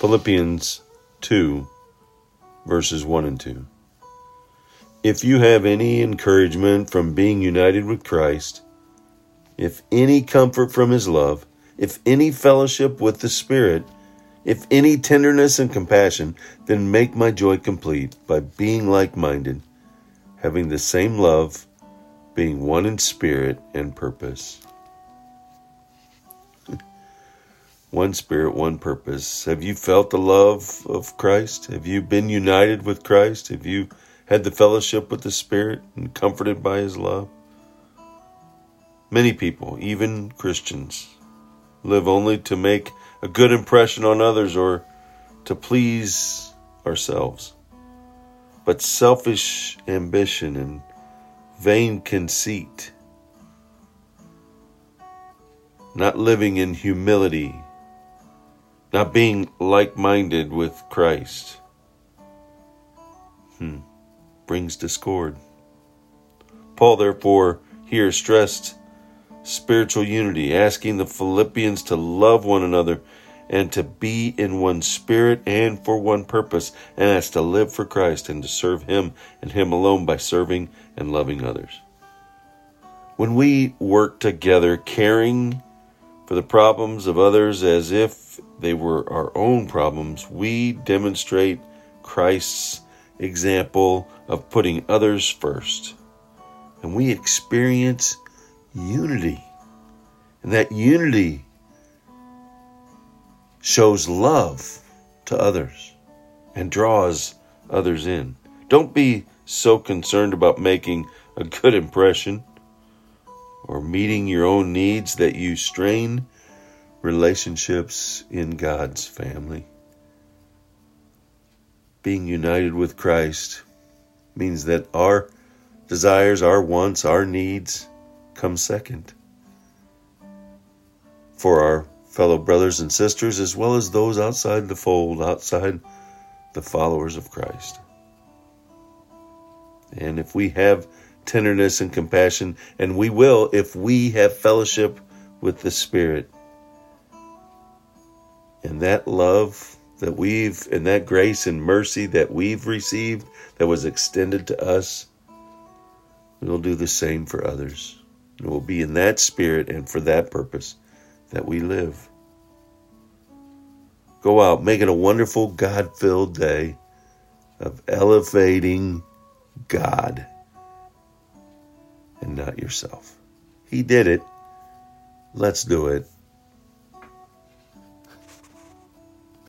Philippians 2, verses 1 and 2. If you have any encouragement from being united with Christ, if any comfort from his love, if any fellowship with the Spirit, if any tenderness and compassion, then make my joy complete by being like minded, having the same love, being one in spirit and purpose. One spirit, one purpose. Have you felt the love of Christ? Have you been united with Christ? Have you had the fellowship with the Spirit and comforted by His love? Many people, even Christians, live only to make a good impression on others or to please ourselves. But selfish ambition and vain conceit, not living in humility, not being like minded with Christ, hmm, brings discord. Paul, therefore, here stressed spiritual unity, asking the Philippians to love one another and to be in one spirit and for one purpose, and as to live for Christ and to serve Him and Him alone by serving and loving others. When we work together, caring for the problems of others as if they were our own problems, we demonstrate Christ's example of putting others first. And we experience unity. And that unity shows love to others and draws others in. Don't be so concerned about making a good impression or meeting your own needs that you strain relationships in God's family. Being united with Christ means that our desires, our wants, our needs come second for our fellow brothers and sisters as well as those outside the fold, outside the followers of Christ. And if we have tenderness and compassion, and we will if we have fellowship with the Spirit, and that love that we've, and that grace and mercy that we've received that was extended to us, we'll do the same for others. It will be in that spirit and for that purpose that we live. Go out, make it a wonderful, God filled day of elevating God and not yourself. He did it. Let's do it.